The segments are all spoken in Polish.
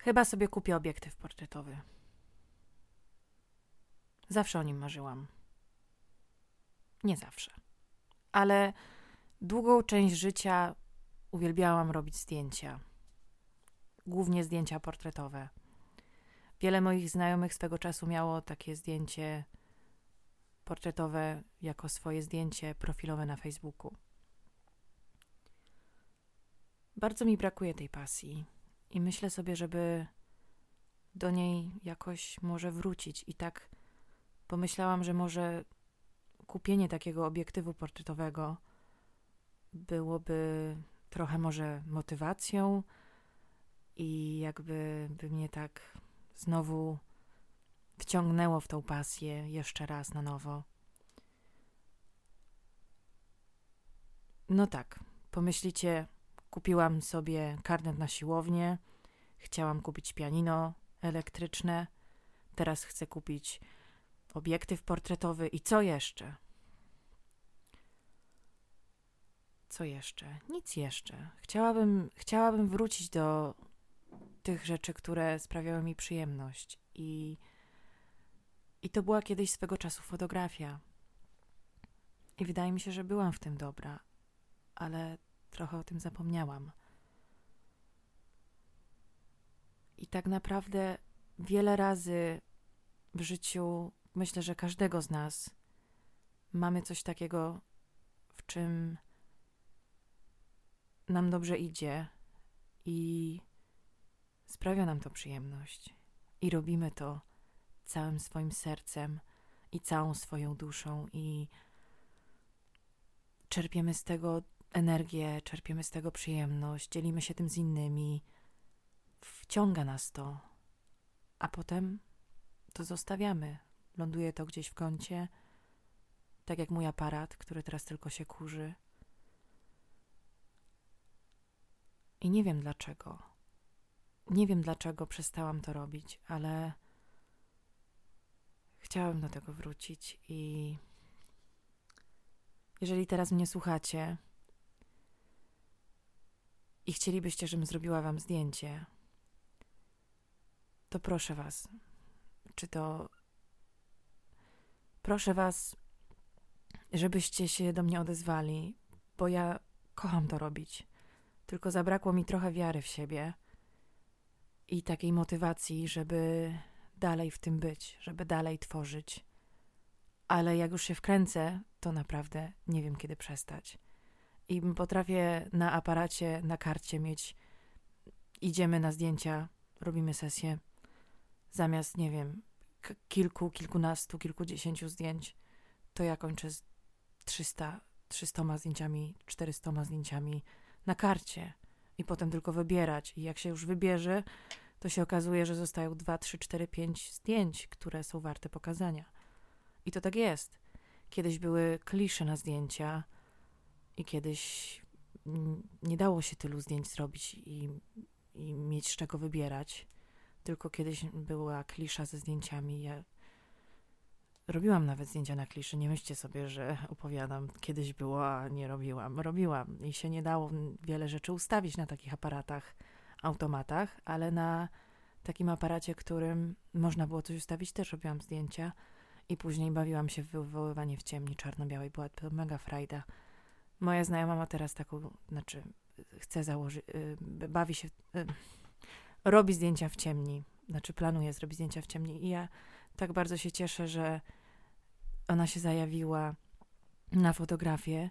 Chyba sobie kupię obiektyw portretowy. Zawsze o nim marzyłam. Nie zawsze. Ale długą część życia uwielbiałam robić zdjęcia. Głównie zdjęcia portretowe. Wiele moich znajomych swego czasu miało takie zdjęcie portretowe jako swoje zdjęcie profilowe na Facebooku. Bardzo mi brakuje tej pasji i myślę sobie, żeby do niej jakoś może wrócić. I tak pomyślałam, że może kupienie takiego obiektywu portretowego byłoby trochę może motywacją i jakby by mnie tak znowu wciągnęło w tą pasję jeszcze raz na nowo. No tak, pomyślicie, kupiłam sobie karnet na siłownię, chciałam kupić pianino elektryczne, teraz chcę kupić obiektyw portretowy i co jeszcze? Co jeszcze? Nic jeszcze. Chciałabym, chciałabym wrócić do tych rzeczy, które sprawiały mi przyjemność i i to była kiedyś swego czasu fotografia. I wydaje mi się, że byłam w tym dobra, ale trochę o tym zapomniałam. I tak naprawdę wiele razy w życiu, myślę, że każdego z nas, mamy coś takiego, w czym nam dobrze idzie i sprawia nam to przyjemność. I robimy to całym swoim sercem i całą swoją duszą i czerpiemy z tego energię, czerpiemy z tego przyjemność, dzielimy się tym z innymi. Wciąga nas to, a potem to zostawiamy. Ląduje to gdzieś w kącie, tak jak mój aparat, który teraz tylko się kurzy. I nie wiem dlaczego. Nie wiem dlaczego przestałam to robić, ale chciałabym do tego wrócić i jeżeli teraz mnie słuchacie i chcielibyście, żebym zrobiła wam zdjęcie, to proszę was, czy to proszę was, żebyście się do mnie odezwali, bo ja kocham to robić. Tylko zabrakło mi trochę wiary w siebie i takiej motywacji, żeby dalej w tym być, żeby dalej tworzyć. Ale jak już się wkręcę, to naprawdę nie wiem, kiedy przestać. I potrafię na aparacie, na karcie mieć. Idziemy na zdjęcia, robimy sesję. Zamiast, nie wiem, kilku, kilkunastu, kilkudziesięciu zdjęć, to ja kończę z 300, 300 zdjęciami, 400 zdjęciami na karcie. I potem tylko wybierać. I jak się już wybierze, to się okazuje, że zostają 2, 3, 4, 5 zdjęć, które są warte pokazania. I to tak jest. Kiedyś były klisze na zdjęcia i kiedyś nie dało się tylu zdjęć zrobić i, i mieć z czego wybierać. Tylko kiedyś była klisza ze zdjęciami. Ja robiłam nawet zdjęcia na kliszy. Nie myślcie sobie, że opowiadam. Kiedyś było, a nie robiłam. Robiłam i się nie dało wiele rzeczy ustawić na takich aparatach automatach, ale na takim aparacie, którym można było coś ustawić, też robiłam zdjęcia i później bawiłam się w wywoływanie w ciemni czarno-białej. Była to mega frajda. Moja znajoma ma teraz taką, znaczy chce założyć, yy, bawi się, yy, robi zdjęcia w ciemni, znaczy planuje zrobić zdjęcia w ciemni i ja tak bardzo się cieszę, że ona się zajawiła na fotografię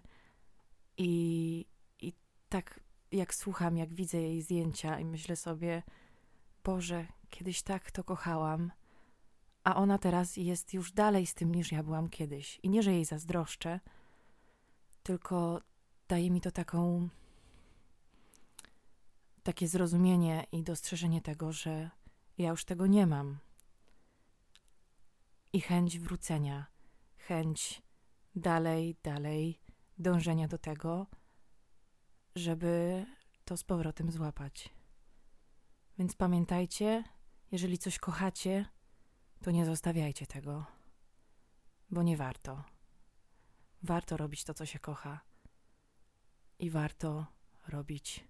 i, i tak jak słucham, jak widzę jej zdjęcia i myślę sobie, Boże, kiedyś tak to kochałam, a ona teraz jest już dalej z tym niż ja byłam kiedyś. I nie, że jej zazdroszczę, tylko daje mi to taką takie zrozumienie i dostrzeżenie tego, że ja już tego nie mam. I chęć wrócenia, chęć dalej, dalej dążenia do tego, żeby to z powrotem złapać. Więc pamiętajcie, jeżeli coś kochacie, to nie zostawiajcie tego, bo nie warto. Warto robić to, co się kocha, i warto robić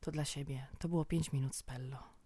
to dla siebie. To było 5 minut z Pello.